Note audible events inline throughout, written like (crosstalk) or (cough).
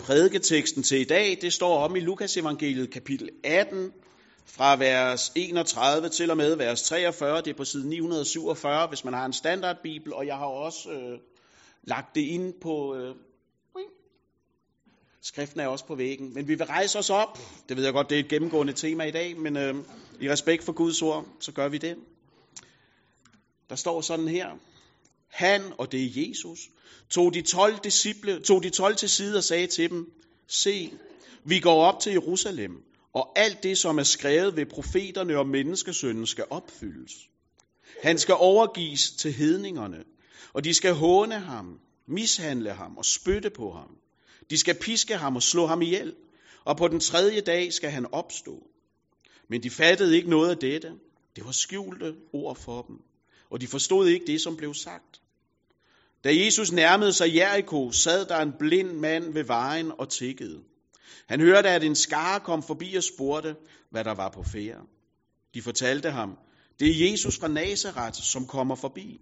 Prædiketeksten til i dag, det står om i Lukas evangeliet kapitel 18, fra vers 31 til og med vers 43. Det er på side 947, hvis man har en standardbibel, og jeg har også øh, lagt det ind på... Øh, skriften er også på væggen. Men vi vil rejse os op. Det ved jeg godt, det er et gennemgående tema i dag, men øh, i respekt for Guds ord, så gør vi det. Der står sådan her. Han, og det er Jesus, tog de 12 disciple, tog de 12 til side og sagde til dem, se, vi går op til Jerusalem, og alt det, som er skrevet ved profeterne og menneskesønnen, skal opfyldes. Han skal overgives til hedningerne, og de skal håne ham, mishandle ham og spytte på ham. De skal piske ham og slå ham ihjel, og på den tredje dag skal han opstå. Men de fattede ikke noget af dette. Det var skjulte ord for dem, og de forstod ikke det, som blev sagt. Da Jesus nærmede sig Jericho, sad der en blind mand ved vejen og tikkede. Han hørte, at en skare kom forbi og spurgte, hvad der var på færre. De fortalte ham, det er Jesus fra Nazareth, som kommer forbi.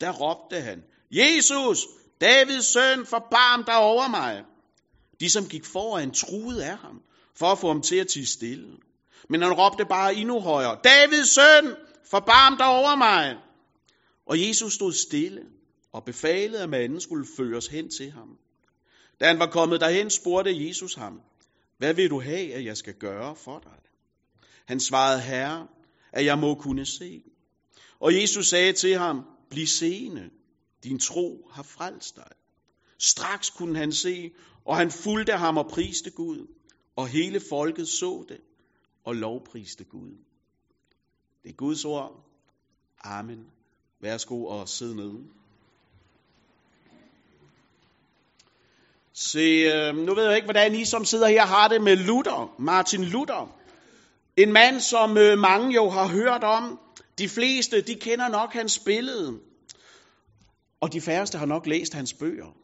Der råbte han, Jesus, Davids søn, forbarm dig over mig. De, som gik foran, truede af ham, for at få ham til at tige stille. Men han råbte bare endnu højere, Davids søn, forbarm dig over mig. Og Jesus stod stille og befalede, at manden skulle føres hen til ham. Da han var kommet derhen, spurgte Jesus ham, hvad vil du have, at jeg skal gøre for dig? Han svarede, herre, at jeg må kunne se. Og Jesus sagde til ham, bliv seende, din tro har frelst dig. Straks kunne han se, og han fulgte ham og priste Gud, og hele folket så det og lovpriste Gud. Det er Guds ord. Amen. Værsgo og sidde nede. Se, øh, nu ved jeg ikke, hvordan I som sidder her har det med Luther, Martin Luther. En mand, som øh, mange jo har hørt om. De fleste, de kender nok hans billede. Og de færreste har nok læst hans bøger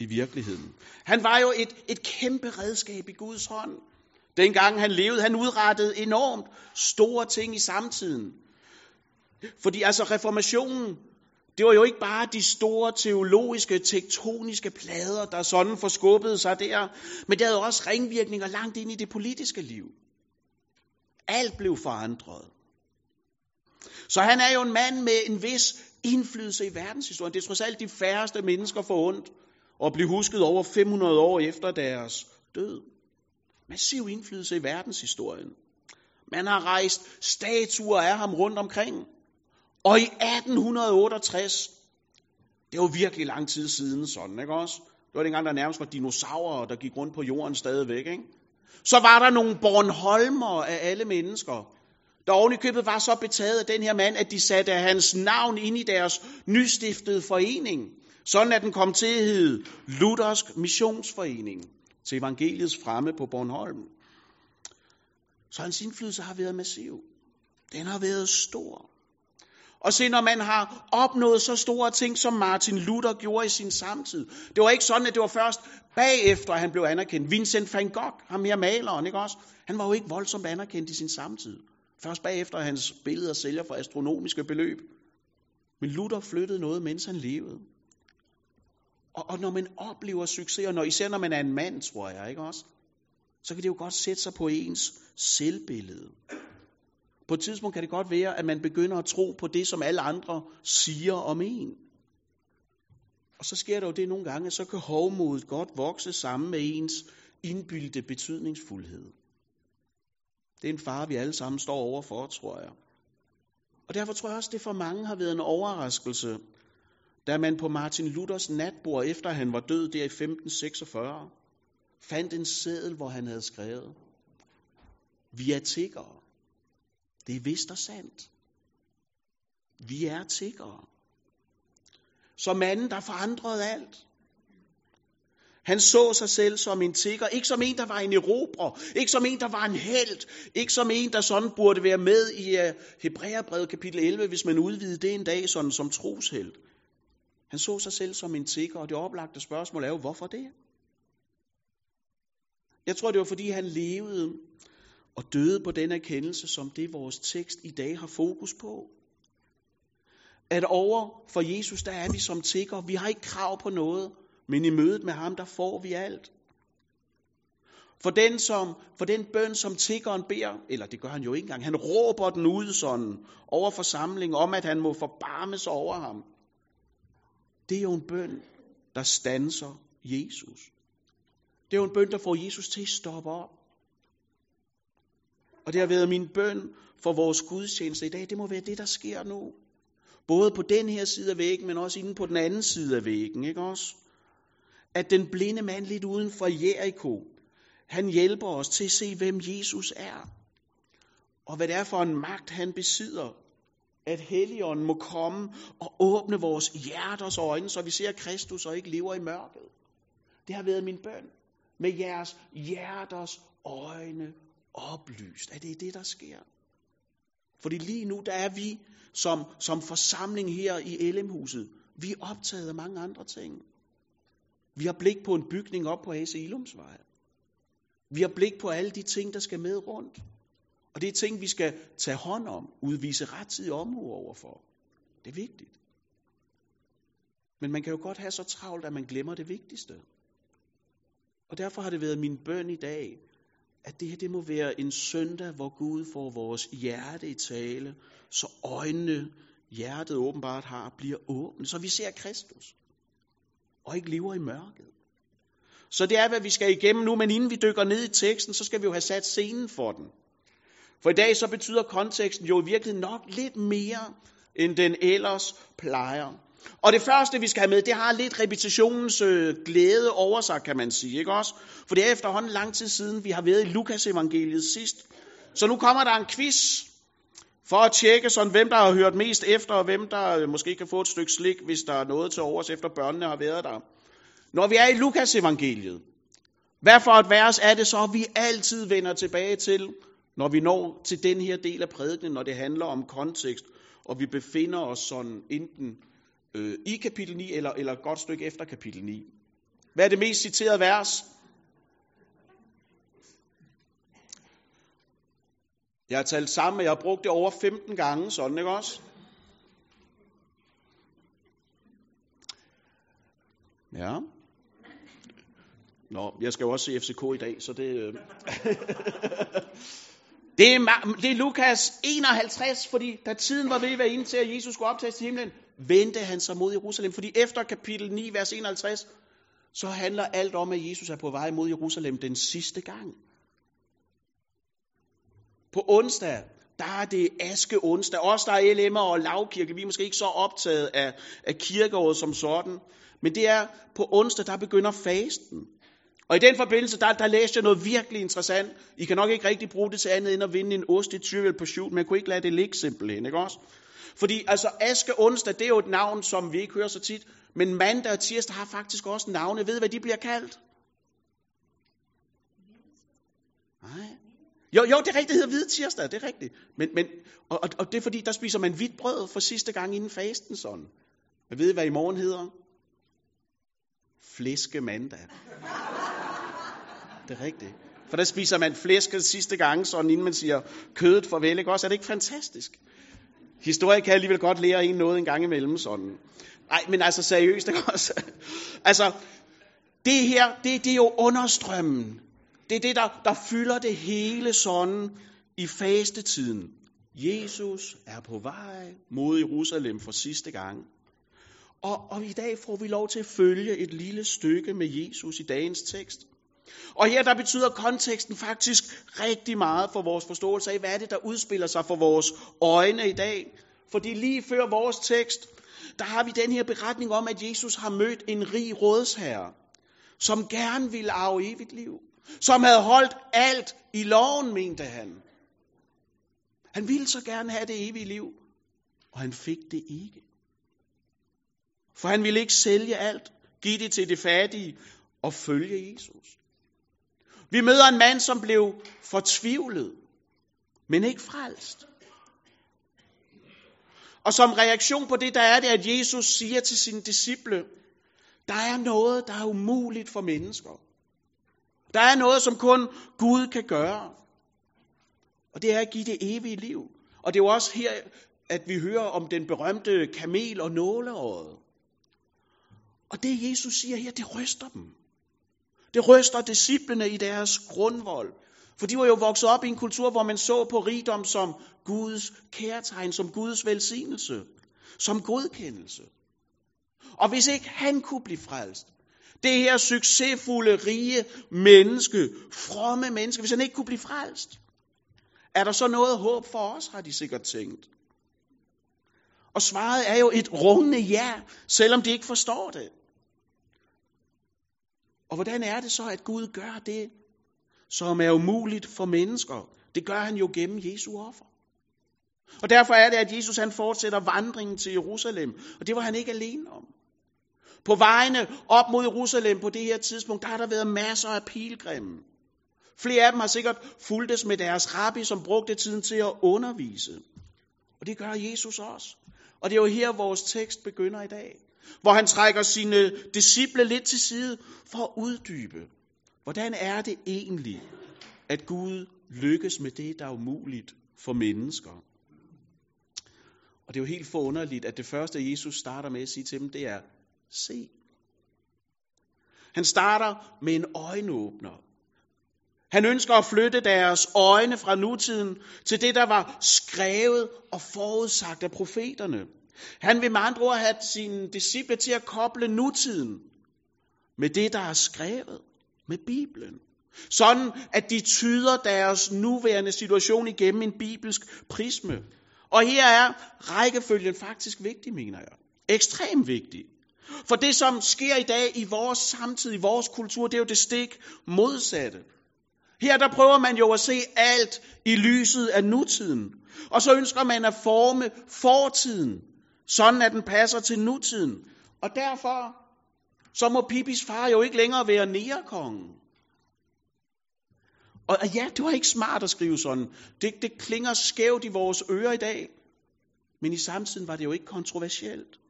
i virkeligheden. Han var jo et, et kæmpe redskab i Guds hånd. Dengang han levede, han udrettede enormt store ting i samtiden. Fordi altså reformationen, det var jo ikke bare de store teologiske, tektoniske plader, der sådan forskubbede sig der, men det havde også ringvirkninger langt ind i det politiske liv. Alt blev forandret. Så han er jo en mand med en vis indflydelse i verdenshistorien. Det er trods alt de færreste mennesker for ondt at blive husket over 500 år efter deres død. Massiv indflydelse i verdenshistorien. Man har rejst statuer af ham rundt omkring. Og i 1868, det var virkelig lang tid siden sådan, ikke også? Det var dengang, der nærmest var dinosaurer, der gik rundt på jorden stadigvæk, ikke? Så var der nogle Bornholmer af alle mennesker, der oven i købet var så betaget af den her mand, at de satte hans navn ind i deres nystiftede forening. Sådan at den kom til at hedde Luthersk Missionsforening til evangeliets fremme på Bornholm. Så hans indflydelse har været massiv. Den har været stor. Og se, når man har opnået så store ting, som Martin Luther gjorde i sin samtid. Det var ikke sådan, at det var først bagefter, at han blev anerkendt. Vincent van Gogh, ham her maleren, ikke også? Han var jo ikke voldsomt anerkendt i sin samtid. Først bagefter, at hans billeder sælger for astronomiske beløb. Men Luther flyttede noget, mens han levede. Og, og når man oplever succes, og når, især når man er en mand, tror jeg, ikke også? Så kan det jo godt sætte sig på ens selvbillede. På et tidspunkt kan det godt være, at man begynder at tro på det, som alle andre siger om en. Og så sker der jo det nogle gange, at så kan hovmodet godt vokse sammen med ens indbyldte betydningsfuldhed. Det er en fare, vi alle sammen står overfor, tror jeg. Og derfor tror jeg også, det for mange har været en overraskelse, da man på Martin Luthers natbord, efter han var død der i 1546, fandt en seddel, hvor han havde skrevet, vi er tiggere. Det er vist og sandt. Vi er tiggere. Så manden, der forandrede alt. Han så sig selv som en tigger, ikke som en, der var en erobrer, ikke som en, der var en held, ikke som en, der sådan burde være med i uh, Hebræerbrevet kapitel 11, hvis man udvidede det en dag sådan som trosheld. Han så sig selv som en tigger, og det oplagte spørgsmål er jo, hvorfor det? Jeg tror, det var fordi han levede og døde på den erkendelse, som det vores tekst i dag har fokus på. At over for Jesus, der er vi som tigger. Vi har ikke krav på noget, men i mødet med ham, der får vi alt. For den, som, for den bøn, som tiggeren beder, eller det gør han jo ikke engang, han råber den ud sådan over forsamlingen om, at han må forbarmes over ham. Det er jo en bøn, der stanser Jesus. Det er jo en bøn, der får Jesus til at stoppe op. Og det har været min bøn for vores gudstjeneste i dag. Det må være det, der sker nu. Både på den her side af væggen, men også inde på den anden side af væggen. Ikke også? At den blinde mand lidt uden for Jericho, han hjælper os til at se, hvem Jesus er. Og hvad det er for en magt, han besidder. At Helligånden må komme og åbne vores hjerters øjne, så vi ser Kristus og ikke lever i mørket. Det har været min bøn. Med jeres hjerters øjne oplyst. at det er det, der sker? Fordi lige nu, der er vi som, som forsamling her i LM-huset, Vi er optaget af mange andre ting. Vi har blik på en bygning op på Ase Ilumsvej. Vi har blik på alle de ting, der skal med rundt. Og det er ting, vi skal tage hånd om, udvise rettidig omhu overfor. Det er vigtigt. Men man kan jo godt have så travlt, at man glemmer det vigtigste. Og derfor har det været min bøn i dag, at det her det må være en søndag, hvor Gud får vores hjerte i tale, så øjnene, hjertet åbenbart har, bliver åbne, så vi ser Kristus, og ikke lever i mørket. Så det er, hvad vi skal igennem nu, men inden vi dykker ned i teksten, så skal vi jo have sat scenen for den. For i dag så betyder konteksten jo virkelig nok lidt mere, end den ellers plejer. Og det første, vi skal have med, det har lidt repetitionens øh, glæde over sig, kan man sige. Ikke også? For det er efterhånden lang tid siden, vi har været i Lukas evangeliet sidst. Så nu kommer der en quiz for at tjekke, sådan, hvem der har hørt mest efter, og hvem der øh, måske kan få et stykke slik, hvis der er noget til overs, efter børnene har været der. Når vi er i Lukas evangeliet, hvad for et vers er det så, vi altid vender tilbage til, når vi når til den her del af prædikenen, når det handler om kontekst, og vi befinder os sådan enten øh, i kapitel 9, eller, eller et godt stykke efter kapitel 9. Hvad er det mest citerede vers? Jeg har talt sammen, og jeg har brugt det over 15 gange, sådan ikke også? Ja. Nå, jeg skal jo også se FCK i dag, så det... Øh. (laughs) det, er, det er Lukas 51, fordi da tiden var ved at være inde til, at Jesus skulle optages til himlen, vendte han sig mod Jerusalem. Fordi efter kapitel 9, vers 51, så handler alt om, at Jesus er på vej mod Jerusalem den sidste gang. På onsdag, der er det aske onsdag. Os, der er LM'er og lavkirke, vi er måske ikke så optaget af, af kirkeåret som sådan. Men det er på onsdag, der begynder fasten. Og i den forbindelse, der, der læste jeg noget virkelig interessant. I kan nok ikke rigtig bruge det til andet end at vinde en ost i Tyrvel på shoot, men jeg kunne ikke lade det ligge simpelthen, ikke også? Fordi altså aske onsdag, det er jo et navn, som vi ikke hører så tit. Men mandag og tirsdag har faktisk også navne. Ved hvad de bliver kaldt? Nej. Jo, jo, det er rigtigt, det hedder hvide tirsdag, det er rigtigt. Men, men, og, og, og det er fordi, der spiser man hvidt brød for sidste gang inden fasten sådan. Men ved I, hvad i morgen hedder? Flæske mandag. Det er rigtigt. For der spiser man flæsket sidste gang, sådan inden man siger kødet farvel, ikke også? Er det ikke fantastisk? Historie kan alligevel godt lære en noget en gang imellem sådan. Nej, men altså seriøst, ikke også? (laughs) altså, det her, det, det er jo understrømmen. Det er det, der, der fylder det hele sådan i fastetiden. Jesus er på vej mod Jerusalem for sidste gang. Og, og i dag får vi lov til at følge et lille stykke med Jesus i dagens tekst. Og her der betyder konteksten faktisk rigtig meget for vores forståelse af, hvad er det, der udspiller sig for vores øjne i dag. Fordi lige før vores tekst, der har vi den her beretning om, at Jesus har mødt en rig rådsherre, som gerne ville arve evigt liv. Som havde holdt alt i loven, mente han. Han ville så gerne have det evige liv, og han fik det ikke. For han ville ikke sælge alt, give det til det fattige og følge Jesus. Vi møder en mand, som blev fortvivlet, men ikke frelst. Og som reaktion på det, der er det, at Jesus siger til sine disciple, der er noget, der er umuligt for mennesker. Der er noget, som kun Gud kan gøre. Og det er at give det evige liv. Og det er jo også her, at vi hører om den berømte kamel og nåleåret. Og det Jesus siger her, det ryster dem. Det ryster disciplene i deres grundvold. For de var jo vokset op i en kultur, hvor man så på rigdom som Guds kærtegn, som Guds velsignelse, som godkendelse. Og hvis ikke han kunne blive frelst, det her succesfulde, rige menneske, fromme menneske, hvis han ikke kunne blive frelst, er der så noget håb for os, har de sikkert tænkt. Og svaret er jo et rungende ja, selvom de ikke forstår det. Og hvordan er det så, at Gud gør det, som er umuligt for mennesker? Det gør han jo gennem Jesu offer. Og derfor er det, at Jesus han fortsætter vandringen til Jerusalem. Og det var han ikke alene om. På vejene op mod Jerusalem på det her tidspunkt, der har der været masser af pilgrimme. Flere af dem har sikkert fulgtes med deres rabbi, som brugte tiden til at undervise. Og det gør Jesus også. Og det er jo her, vores tekst begynder i dag. Hvor han trækker sine disciple lidt til side for at uddybe, hvordan er det egentlig, at Gud lykkes med det, der er umuligt for mennesker. Og det er jo helt forunderligt, at det første, Jesus starter med at sige til dem, det er, se. Han starter med en øjenåbner. Han ønsker at flytte deres øjne fra nutiden til det, der var skrevet og forudsagt af profeterne. Han vil med andre ord have sine disciple til at koble nutiden med det, der er skrevet, med Bibelen. Sådan, at de tyder deres nuværende situation igennem en bibelsk prisme. Og her er rækkefølgen faktisk vigtig, mener jeg. Ekstremt vigtig. For det, som sker i dag i vores samtid, i vores kultur, det er jo det stik modsatte. Her der prøver man jo at se alt i lyset af nutiden. Og så ønsker man at forme fortiden, sådan at den passer til nutiden. Og derfor så må Pipis far jo ikke længere være nærekongen. Og ja, det var ikke smart at skrive sådan. Det, det klinger skævt i vores ører i dag. Men i samtiden var det jo ikke kontroversielt.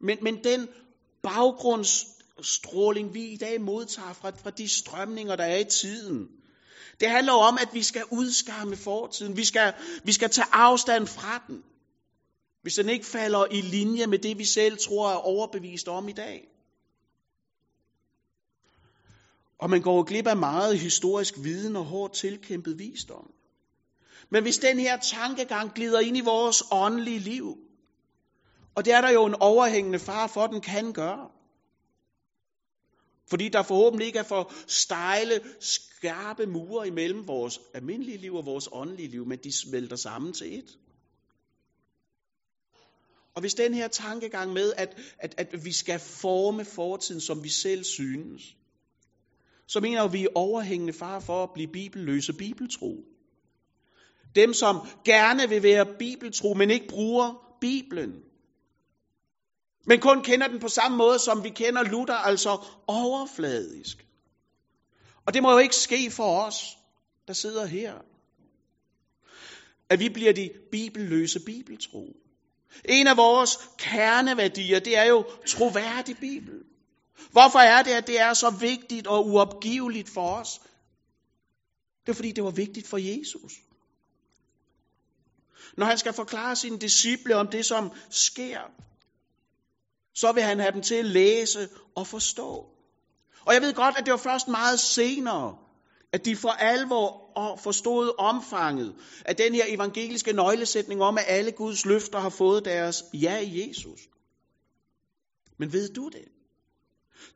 Men, men den baggrundsstråling, vi i dag modtager fra, fra de strømninger, der er i tiden, det handler om, at vi skal udskamme fortiden. Vi skal, vi skal tage afstand fra den. Hvis den ikke falder i linje med det, vi selv tror er overbevist om i dag. Og man går glip af meget historisk viden og hårdt tilkæmpet visdom. Men hvis den her tankegang glider ind i vores åndelige liv, og det er der jo en overhængende far for, at den kan gøre. Fordi der forhåbentlig ikke er for stejle, skarpe mure imellem vores almindelige liv og vores åndelige liv, men de smelter sammen til et. Og hvis den her tankegang med, at, at, at vi skal forme fortiden, som vi selv synes, så mener vi er overhængende far for at blive bibelløse bibeltro. Dem, som gerne vil være bibeltro, men ikke bruger Bibelen. Men kun kender den på samme måde, som vi kender Luther, altså overfladisk. Og det må jo ikke ske for os, der sidder her. At vi bliver de bibelløse bibeltro. En af vores kerneværdier, det er jo troværdig Bibel. Hvorfor er det, at det er så vigtigt og uopgiveligt for os? Det er fordi, det var vigtigt for Jesus. Når han skal forklare sine disciple om det, som sker, så vil han have dem til at læse og forstå. Og jeg ved godt, at det var først meget senere, at de for alvor forstod omfanget af den her evangeliske nøglesætning om, at alle Guds løfter har fået deres ja i Jesus. Men ved du det?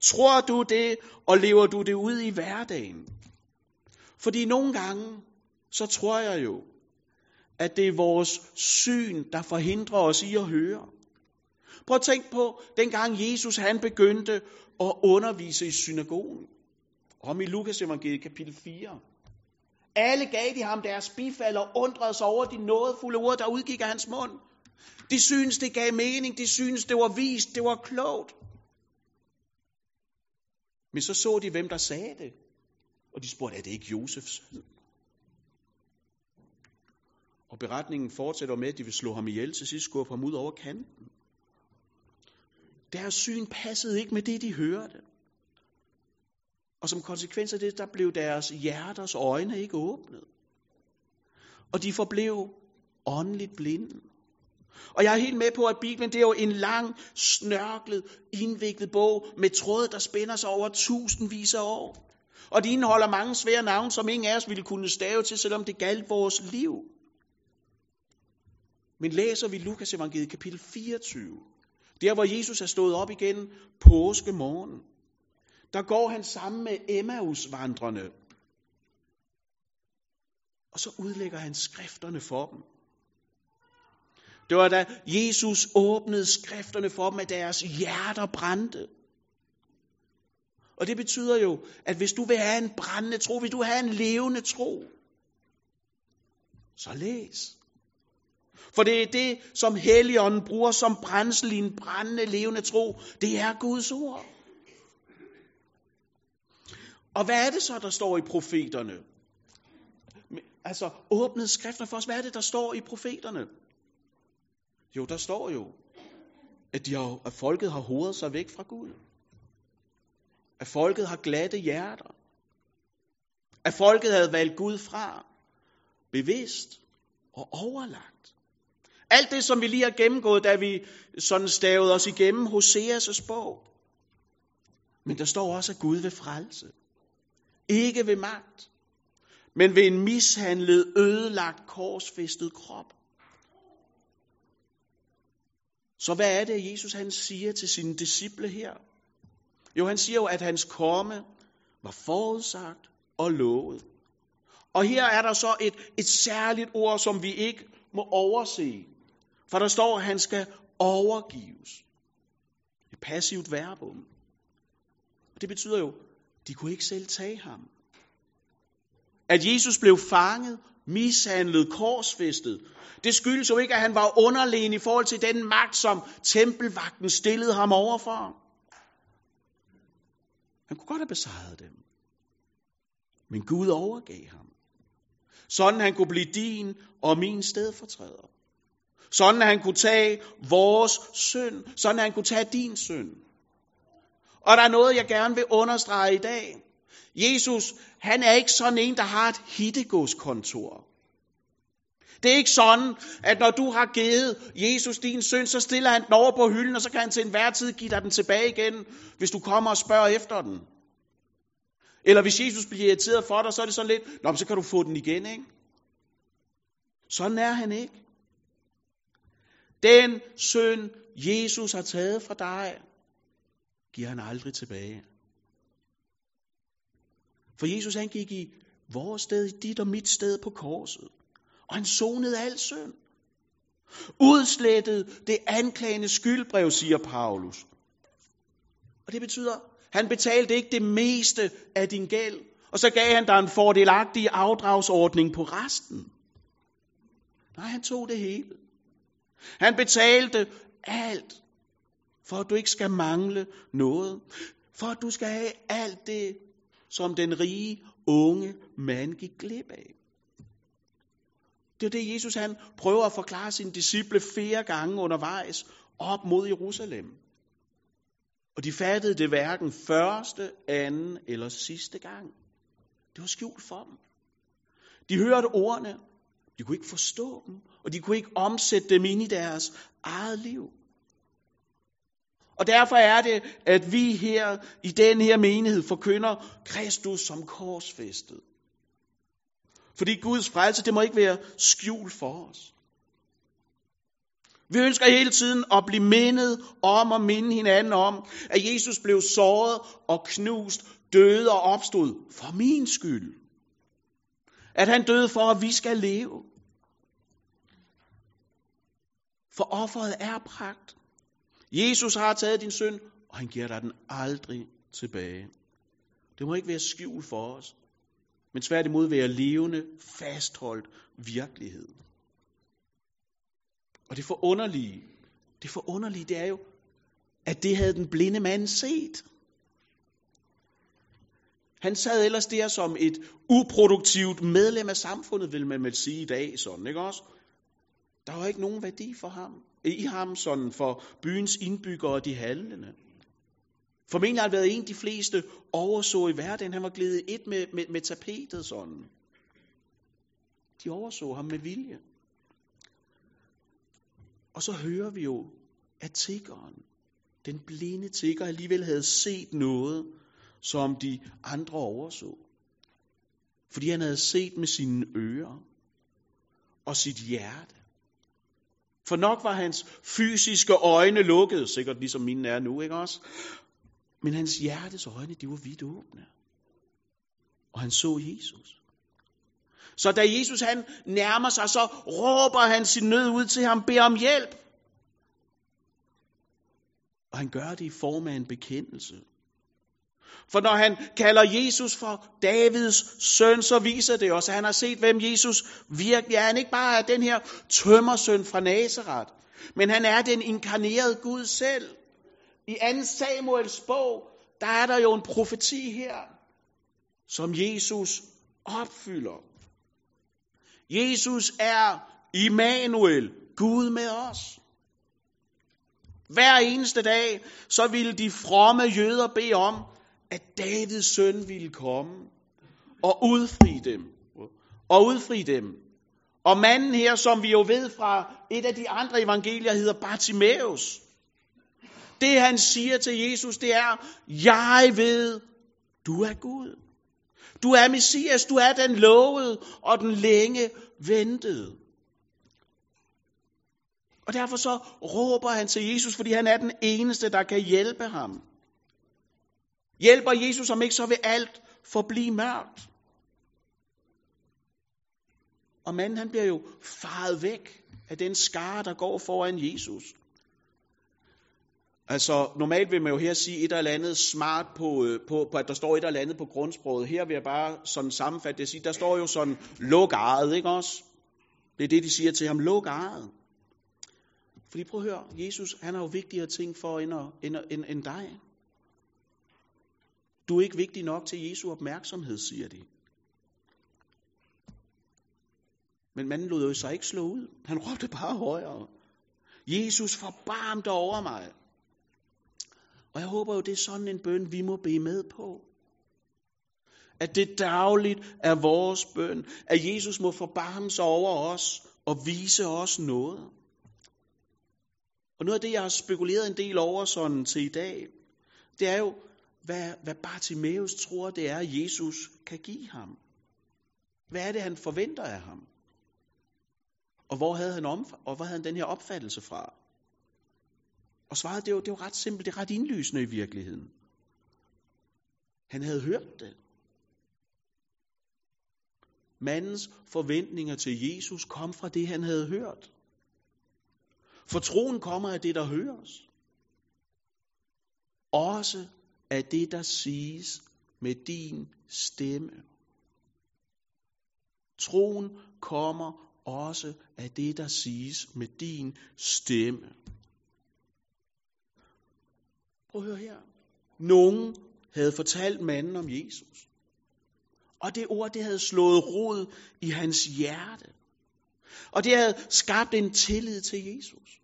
Tror du det, og lever du det ud i hverdagen? Fordi nogle gange, så tror jeg jo, at det er vores syn, der forhindrer os i at høre. Prøv at tænke på, dengang Jesus han begyndte at undervise i synagogen. Kom i Lukas evangeliet kapitel 4. Alle gav de ham deres bifald og undrede sig over de nådefulde ord, der udgik af hans mund. De synes, det gav mening. De synes, det var vist. Det var klogt. Men så så de, hvem der sagde det. Og de spurgte, er det ikke Josefs søn? Og beretningen fortsætter med, at de vil slå ham ihjel, til sidst skubbe ham ud over kanten. Deres syn passede ikke med det, de hørte. Og som konsekvens af det, der blev deres hjerters øjne ikke åbnet. Og de forblev åndeligt blinde. Og jeg er helt med på, at Bibelen det er jo en lang, snørklet, indviklet bog med tråd, der spænder sig over tusindvis af år. Og de indeholder mange svære navne, som ingen af os ville kunne stave til, selvom det galt vores liv. Men læser vi Lukas evangeliet kapitel 24, der hvor Jesus er stået op igen påske morgen, der går han sammen med Emmausvandrene. Og så udlægger han skrifterne for dem. Det var da Jesus åbnede skrifterne for dem, at deres hjerter brændte. Og det betyder jo, at hvis du vil have en brændende tro, hvis du vil have en levende tro, så læs. For det er det, som Helligånden bruger som brændsel i en brændende levende tro. Det er Guds ord. Og hvad er det så, der står i profeterne? Altså, åbnet skrifter for os. Hvad er det, der står i profeterne? Jo, der står jo, at, de har, at folket har hovedet sig væk fra Gud. At folket har glatte hjerter. At folket havde valgt Gud fra. Bevidst og overlagt. Alt det, som vi lige har gennemgået, da vi sådan stavede os igennem Hoseas' bog. Men der står også, at Gud vil frelse. Ikke ved magt, men ved en mishandlet, ødelagt, korsfæstet krop. Så hvad er det, Jesus han siger til sine disciple her? Jo, han siger jo, at hans komme var forudsagt og lovet. Og her er der så et, et særligt ord, som vi ikke må overse. For der står, at han skal overgives. Et passivt verbum. Og det betyder jo, de kunne ikke selv tage ham. At Jesus blev fanget, mishandlet, korsfæstet, det skyldes jo ikke, at han var underlegen i forhold til den magt, som tempelvagten stillede ham overfor. Han kunne godt have besejret dem. Men Gud overgav ham. Sådan han kunne blive din og min stedfortræder. Sådan han kunne tage vores synd. Sådan han kunne tage din synd. Og der er noget, jeg gerne vil understrege i dag. Jesus, han er ikke sådan en, der har et hittegodskontor. Det er ikke sådan, at når du har givet Jesus din søn, så stiller han den over på hylden, og så kan han til enhver tid give dig den tilbage igen, hvis du kommer og spørger efter den. Eller hvis Jesus bliver irriteret for dig, så er det sådan lidt, Nå, så kan du få den igen, ikke? Sådan er han ikke. Den søn, Jesus har taget fra dig, giver han aldrig tilbage. For Jesus han gik i vores sted, i dit og mit sted på korset. Og han sonede al synd. Udslettet det anklagende skyldbrev, siger Paulus. Og det betyder, han betalte ikke det meste af din gæld, og så gav han dig en fordelagtig afdragsordning på resten. Nej, han tog det hele. Han betalte alt, for at du ikke skal mangle noget. For at du skal have alt det, som den rige, unge mand gik glip af. Det er det, Jesus han prøver at forklare sine disciple flere gange undervejs op mod Jerusalem. Og de fattede det hverken første, anden eller sidste gang. Det var skjult for dem. De hørte ordene, de kunne ikke forstå dem, og de kunne ikke omsætte dem ind i deres eget liv. Og derfor er det, at vi her i den her menighed forkynder Kristus som korsfæstet. Fordi Guds frelse, det må ikke være skjult for os. Vi ønsker hele tiden at blive mindet om og minde hinanden om, at Jesus blev såret og knust, døde og opstod for min skyld. At han døde for, at vi skal leve. For offeret er pragt. Jesus har taget din synd, og han giver dig den aldrig tilbage. Det må ikke være skjult for os men tværtimod være levende, fastholdt virkelighed. Og det forunderlige, det forunderlige, det er jo, at det havde den blinde mand set. Han sad ellers der som et uproduktivt medlem af samfundet, vil man vel sige i dag, sådan, ikke også? Der var ikke nogen værdi for ham, i ham, sådan for byens indbyggere og de handlende. Formentlig har han været en, de fleste overså i hverdagen. Han var glædet et med, med, med tapetet sådan. De overså ham med vilje. Og så hører vi jo, at tiggeren, den blinde tigger, alligevel havde set noget, som de andre overså. Fordi han havde set med sine ører og sit hjerte. For nok var hans fysiske øjne lukket, sikkert ligesom mine er nu, ikke også? Men hans hjertes øjne, de var vidt åbne. Og han så Jesus. Så da Jesus han nærmer sig, så råber han sin nød ud til ham, beder om hjælp. Og han gør det i form af en bekendelse. For når han kalder Jesus for Davids søn, så viser det også, at han har set, hvem Jesus virkelig er. Han ikke bare er den her tømmersøn fra Nazareth, men han er den inkarnerede Gud selv. I 2 Samuels bog, der er der jo en profeti her, som Jesus opfylder. Jesus er Immanuel, Gud med os. Hver eneste dag, så ville de fromme jøder bede om, at Davids søn ville komme og udfri dem. Og udfri dem. Og manden her, som vi jo ved fra et af de andre evangelier, hedder Bartimaeus. Det han siger til Jesus, det er, jeg ved, du er Gud. Du er Messias, du er den lovede og den længe ventede. Og derfor så råber han til Jesus, fordi han er den eneste, der kan hjælpe ham. Hjælper Jesus om ikke, så vil alt forblive mørkt. Og manden han bliver jo faret væk af den skare, der går foran Jesus. Altså, normalt vil man jo her sige et eller andet smart på, øh, på, på, at der står et eller andet på grundsproget. Her vil jeg bare sådan sammenfatte det sige, der står jo sådan, luk ejet, ikke også? Det er det, de siger til ham, luk ejet. Fordi prøv at høre, Jesus, han har jo vigtigere ting for end, end, end, end dig. Du er ikke vigtig nok til Jesu opmærksomhed, siger de. Men manden lod jo sig ikke slå ud. Han råbte bare højere. Jesus, forbarm dig over mig. Og jeg håber jo, det er sådan en bøn, vi må bede med på. At det dagligt er vores bøn. At Jesus må forbarme sig over os og vise os noget. Og noget af det, jeg har spekuleret en del over sådan til i dag, det er jo, hvad, hvad Bartimaeus tror, det er, Jesus kan give ham. Hvad er det, han forventer af ham? Og hvor havde han, om, og hvor havde han den her opfattelse fra? Og svaret, det var, det var ret simpelt, det er ret indlysende i virkeligheden. Han havde hørt det. Mandens forventninger til Jesus kom fra det, han havde hørt. For troen kommer af det, der høres. Også af det, der siges med din stemme. Troen kommer også af det, der siges med din stemme. Prøv at høre her. Nogen havde fortalt manden om Jesus. Og det ord, det havde slået rod i hans hjerte. Og det havde skabt en tillid til Jesus.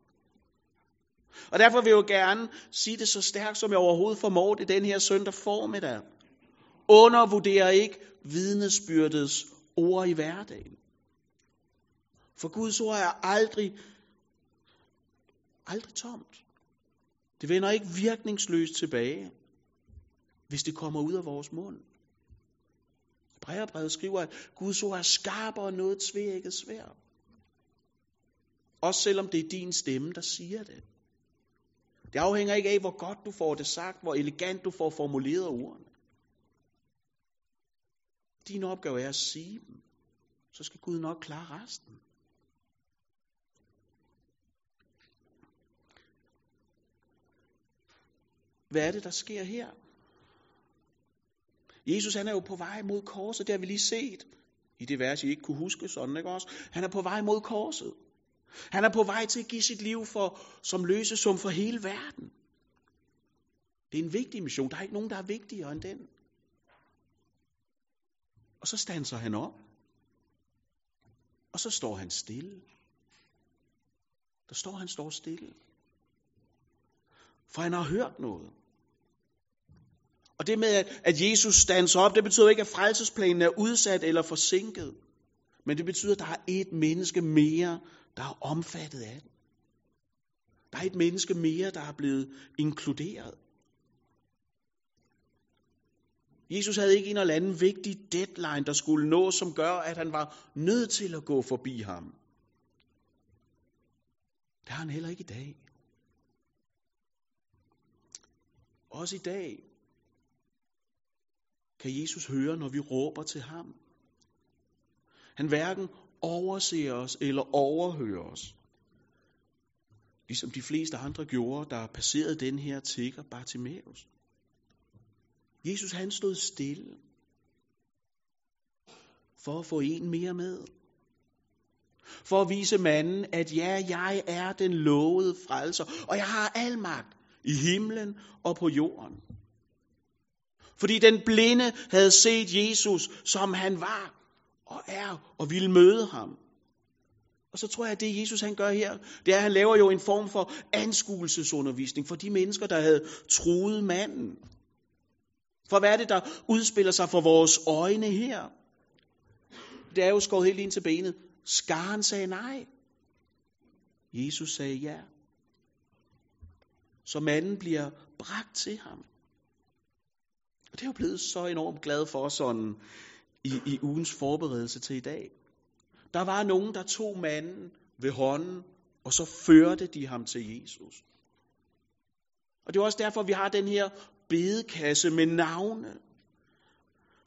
Og derfor vil jeg jo gerne sige det så stærkt, som jeg overhovedet formår det den her søndag formiddag. Undervurder ikke vidnesbyrdets ord i hverdagen. For Guds ord er aldrig, aldrig tomt. Det vender ikke virkningsløst tilbage, hvis det kommer ud af vores mund. Breverbrevet skriver, at Guds ord er skarpere end noget tvækket svær. Også selvom det er din stemme, der siger det. Det afhænger ikke af, hvor godt du får det sagt, hvor elegant du får formuleret ordene. Din opgave er at sige dem. Så skal Gud nok klare resten. Hvad er det, der sker her? Jesus han er jo på vej mod korset, det har vi lige set i det vers, I ikke kunne huske sådan, ikke også? Han er på vej mod korset. Han er på vej til at give sit liv for, som løsesum for hele verden. Det er en vigtig mission. Der er ikke nogen, der er vigtigere end den. Og så standser han op. Og så står han stille. Der står, han står stille. For han har hørt noget. Og det med, at Jesus standser op, det betyder ikke, at frelsesplanen er udsat eller forsinket. Men det betyder, at der er et menneske mere, der er omfattet af den. Der er et menneske mere, der er blevet inkluderet. Jesus havde ikke en eller anden vigtig deadline, der skulle nå, som gør, at han var nødt til at gå forbi ham. Det har han heller ikke i dag. Også i dag kan Jesus høre, når vi råber til ham. Han hverken overser os eller overhører os. Ligesom de fleste andre gjorde, der passerede den her tigger Bartimaeus. Jesus han stod stille for at få en mere med. For at vise manden, at ja, jeg er den lovede frelser, og jeg har al magt i himlen og på jorden. Fordi den blinde havde set Jesus, som han var og er, og ville møde ham. Og så tror jeg, at det Jesus han gør her, det er, at han laver jo en form for anskuelsesundervisning for de mennesker, der havde truet manden. For hvad er det, der udspiller sig for vores øjne her? Det er jo skåret helt ind til benet. Skaren sagde nej. Jesus sagde ja. Så manden bliver bragt til ham. Og det er jo blevet så enormt glad for sådan i, i ugens forberedelse til i dag. Der var nogen, der tog manden ved hånden, og så førte de ham til Jesus. Og det er også derfor, vi har den her bedekasse med navne.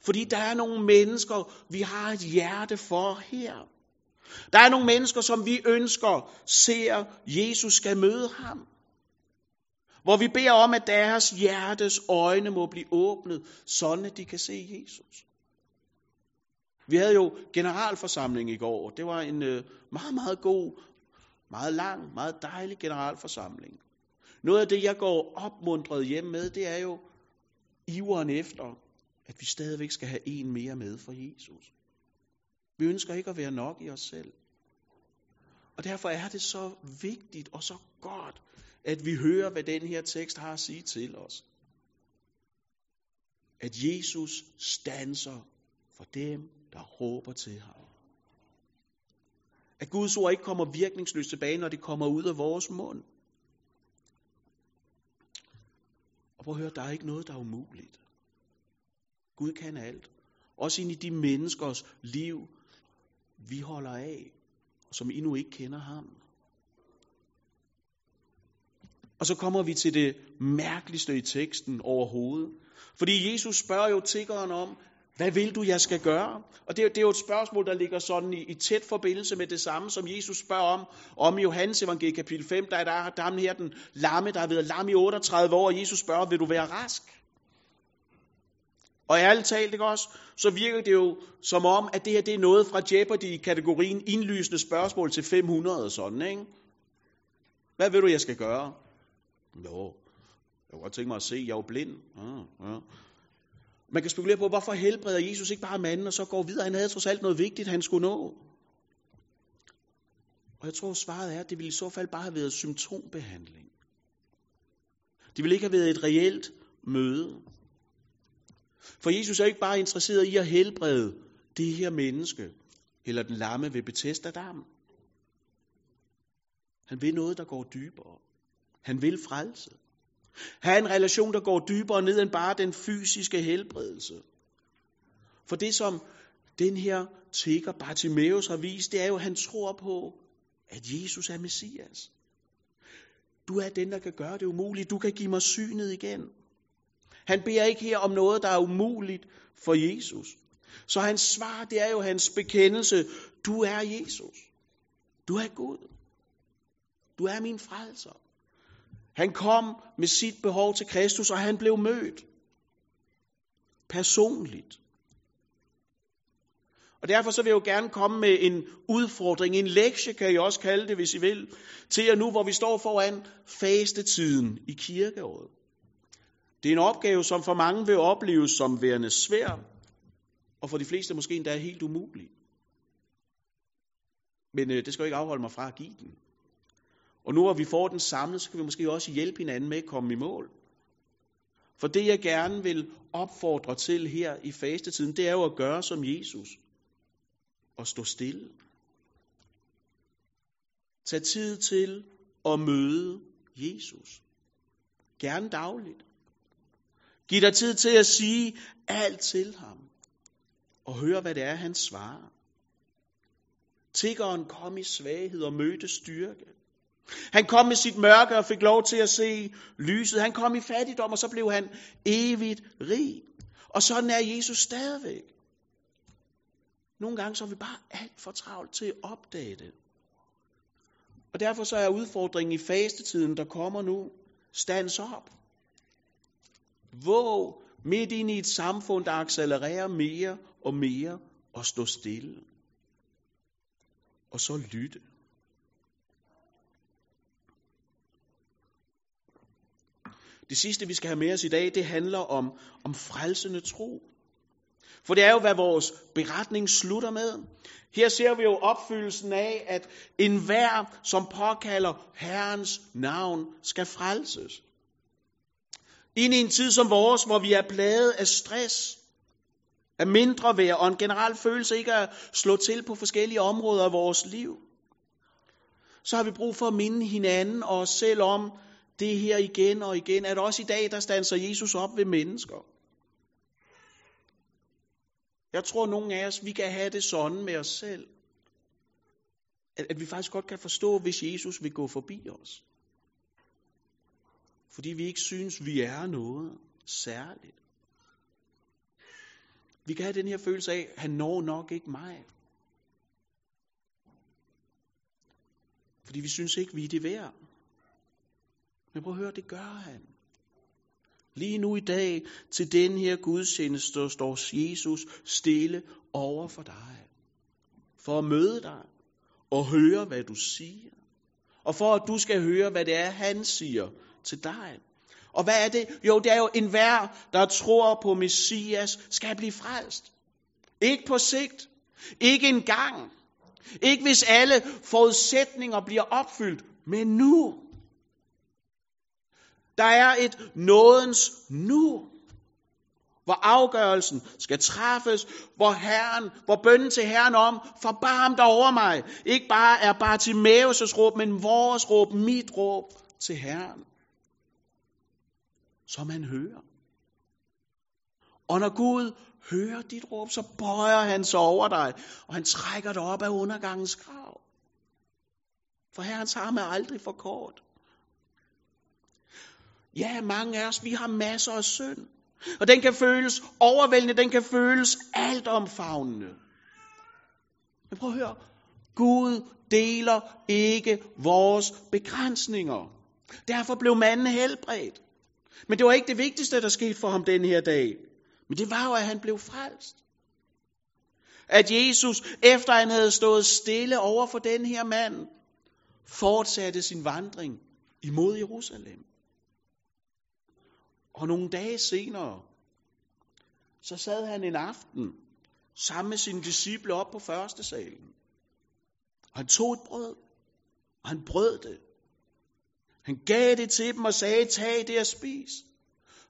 Fordi der er nogle mennesker, vi har et hjerte for her. Der er nogle mennesker, som vi ønsker ser, Jesus skal møde ham. Hvor vi beder om, at deres hjertes øjne må blive åbnet, sådan at de kan se Jesus. Vi havde jo generalforsamling i går. Det var en øh, meget, meget god, meget lang, meget dejlig generalforsamling. Noget af det, jeg går opmuntret hjem med, det er jo iveren efter, at vi stadigvæk skal have en mere med for Jesus. Vi ønsker ikke at være nok i os selv. Og derfor er det så vigtigt og så godt, at vi hører, hvad den her tekst har at sige til os. At Jesus stanser for dem, der råber til ham. At Guds ord ikke kommer virkningsløst tilbage, når det kommer ud af vores mund. Og prøv at høre, der er ikke noget, der er umuligt. Gud kan alt. Også ind i de menneskers liv, vi holder af, og som endnu ikke kender ham. Og så kommer vi til det mærkeligste i teksten overhovedet. Fordi Jesus spørger jo tiggeren om, hvad vil du, jeg skal gøre? Og det er, det er jo et spørgsmål, der ligger sådan i, i tæt forbindelse med det samme, som Jesus spørger om, om i Johannes evangeliet kapitel 5, der er der, der er her den lamme, der har været lam i 38 år, og Jesus spørger, vil du være rask? Og ærligt talt, ikke også, så virker det jo som om, at det her det er noget fra Jeopardy-kategorien indlysende spørgsmål til 500 og sådan, ikke? Hvad vil du, jeg skal gøre? Jo, jeg kunne godt tænke mig at se, jeg er jo blind. Ah, ja, ja. Man kan spekulere på, hvorfor helbreder Jesus ikke bare manden, og så går videre. Han havde trods alt noget vigtigt, han skulle nå. Og jeg tror, svaret er, at det ville i så fald bare have været symptombehandling. Det ville ikke have været et reelt møde. For Jesus er ikke bare interesseret i at helbrede det her menneske, eller den lamme ved Bethesda Dam. Han vil noget, der går dybere. Han vil frelse. Have en relation, der går dybere ned end bare den fysiske helbredelse. For det, som den her tigger Bartimaeus har vist, det er jo, at han tror på, at Jesus er Messias. Du er den, der kan gøre det umuligt. Du kan give mig synet igen. Han beder ikke her om noget, der er umuligt for Jesus. Så hans svar, det er jo hans bekendelse. Du er Jesus. Du er Gud. Du er min frelser. Han kom med sit behov til Kristus, og han blev mødt. Personligt. Og derfor så vil jeg jo gerne komme med en udfordring, en lektie kan I også kalde det, hvis I vil, til jer nu, hvor vi står foran fastetiden i kirkeåret. Det er en opgave, som for mange vil opleves som værende svær, og for de fleste måske endda helt umulig. Men øh, det skal jo ikke afholde mig fra at give den. Og nu hvor vi får den samlet, så kan vi måske også hjælpe hinanden med at komme i mål. For det jeg gerne vil opfordre til her i fastetiden, det er jo at gøre som Jesus. Og stå stille. Tag tid til at møde Jesus. Gerne dagligt. Giv dig tid til at sige alt til ham. Og høre, hvad det er, han svarer. Tiggeren kom i svaghed og mødte styrke. Han kom med sit mørke og fik lov til at se lyset. Han kom i fattigdom, og så blev han evigt rig. Og sådan er Jesus stadigvæk. Nogle gange så er vi bare alt for travlt til at opdage det. Og derfor så er udfordringen i fastetiden, der kommer nu, stands op. Våg midt ind i et samfund, der accelererer mere og mere, og stå stille. Og så lytte. Det sidste, vi skal have med os i dag, det handler om, om frelsende tro. For det er jo, hvad vores beretning slutter med. Her ser vi jo opfyldelsen af, at enhver, som påkalder Herrens navn, skal frelses. Ind i en tid som vores, hvor vi er plaget af stress, af mindre værd og en generel følelse ikke at slå til på forskellige områder af vores liv, så har vi brug for at minde hinanden og os selv om det her igen og igen, at også i dag, der standser Jesus op ved mennesker. Jeg tror, at nogle af os, vi kan have det sådan med os selv, at, at vi faktisk godt kan forstå, hvis Jesus vil gå forbi os. Fordi vi ikke synes, vi er noget særligt. Vi kan have den her følelse af, at han når nok ikke mig. Fordi vi synes ikke, vi er det værd. Men prøv at høre, det gør han. Lige nu i dag, til den her gudstjeneste, står Jesus stille over for dig. For at møde dig og høre, hvad du siger. Og for at du skal høre, hvad det er, han siger til dig. Og hvad er det? Jo, det er jo enhver, der tror på Messias, skal blive frelst. Ikke på sigt. Ikke engang. Ikke hvis alle forudsætninger bliver opfyldt, men nu. Der er et nådens nu, hvor afgørelsen skal træffes, hvor Herren, hvor bønnen til Herren om, forbarm dig over mig, ikke bare er Bartimaeus' råb, men vores råb, mit råb til Herren, som han hører. Og når Gud hører dit råb, så bøjer han sig over dig, og han trækker dig op af undergangens grav. For Herrens arm er aldrig for kort. Ja, mange af os, vi har masser af synd. Og den kan føles overvældende, den kan føles altomfavnende. Men prøv at høre, Gud deler ikke vores begrænsninger. Derfor blev manden helbredt. Men det var ikke det vigtigste, der skete for ham den her dag. Men det var jo, at han blev frelst. At Jesus, efter han havde stået stille over for den her mand, fortsatte sin vandring imod Jerusalem. Og nogle dage senere, så sad han en aften sammen med sine disciple op på første salen. Og han tog et brød, og han brød det. Han gav det til dem og sagde, tag det og spis.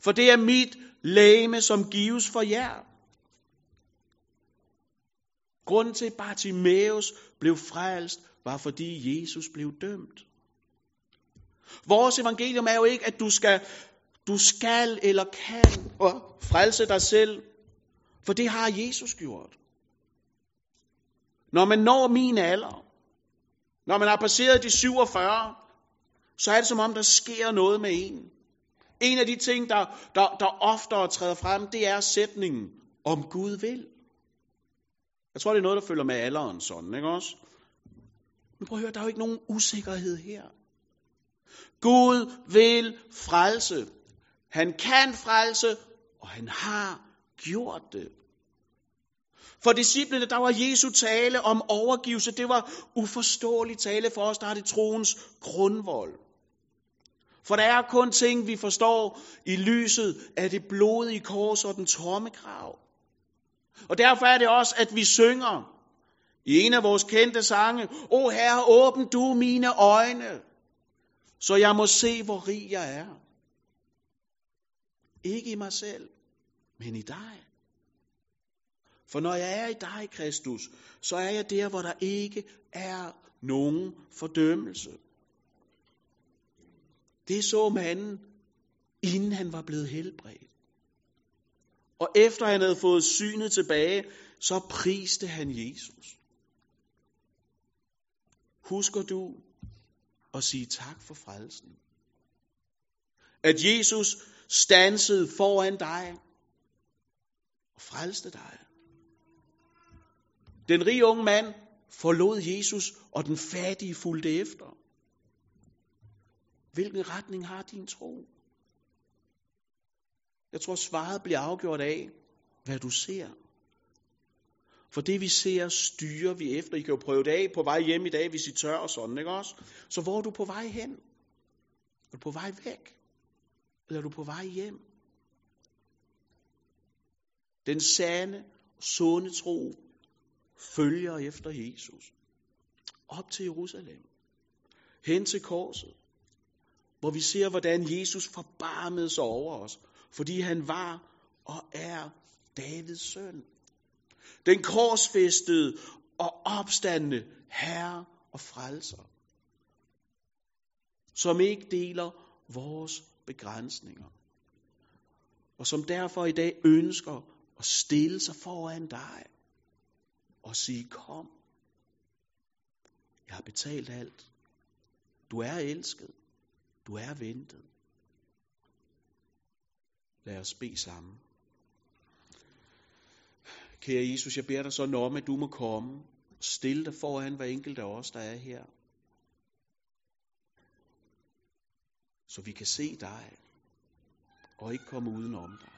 For det er mit læme, som gives for jer. Grunden til, at Bartimaeus blev frelst, var fordi Jesus blev dømt. Vores evangelium er jo ikke, at du skal du skal eller kan frelse dig selv, for det har Jesus gjort. Når man når min alder, når man har passeret de 47, så er det som om, der sker noget med en. En af de ting, der, der, der oftere træder frem, det er sætningen, om Gud vil. Jeg tror, det er noget, der følger med alderen sådan, ikke også? Men prøv at høre, der er jo ikke nogen usikkerhed her. Gud vil frelse. Han kan frelse, og han har gjort det. For disciplene, der var Jesu tale om overgivelse, det var uforståelig tale for os, der har det troens grundvold. For der er kun ting, vi forstår i lyset af det blodige kors og den tomme grav. Og derfor er det også, at vi synger i en af vores kendte sange, O Herre, åbn du mine øjne, så jeg må se, hvor rig jeg er. Ikke i mig selv, men i dig. For når jeg er i dig, Kristus, så er jeg der, hvor der ikke er nogen fordømmelse. Det så manden, inden han var blevet helbredt. Og efter han havde fået synet tilbage, så priste han Jesus. Husker du at sige tak for frelsen? At Jesus stansede foran dig og frelste dig. Den rige unge mand forlod Jesus, og den fattige fulgte efter. Hvilken retning har din tro? Jeg tror, svaret bliver afgjort af, hvad du ser. For det vi ser, styrer vi efter. I kan jo prøve det af på vej hjem i dag, hvis I tør og sådan, ikke også? Så hvor er du på vej hen? Er du på vej væk? Eller er du på vej hjem? Den sande, sunde tro følger efter Jesus. Op til Jerusalem. Hen til korset. Hvor vi ser, hvordan Jesus forbarmede sig over os. Fordi han var og er Davids søn. Den korsfæstede og opstandende herre og frelser. Som ikke deler vores begrænsninger. Og som derfor i dag ønsker at stille sig foran dig og sige, kom. Jeg har betalt alt. Du er elsket. Du er ventet. Lad os bede sammen. Kære Jesus, jeg beder dig så om, at du må komme og stille dig foran hver enkelt af os, der er her. Så vi kan se dig og ikke komme udenom dig.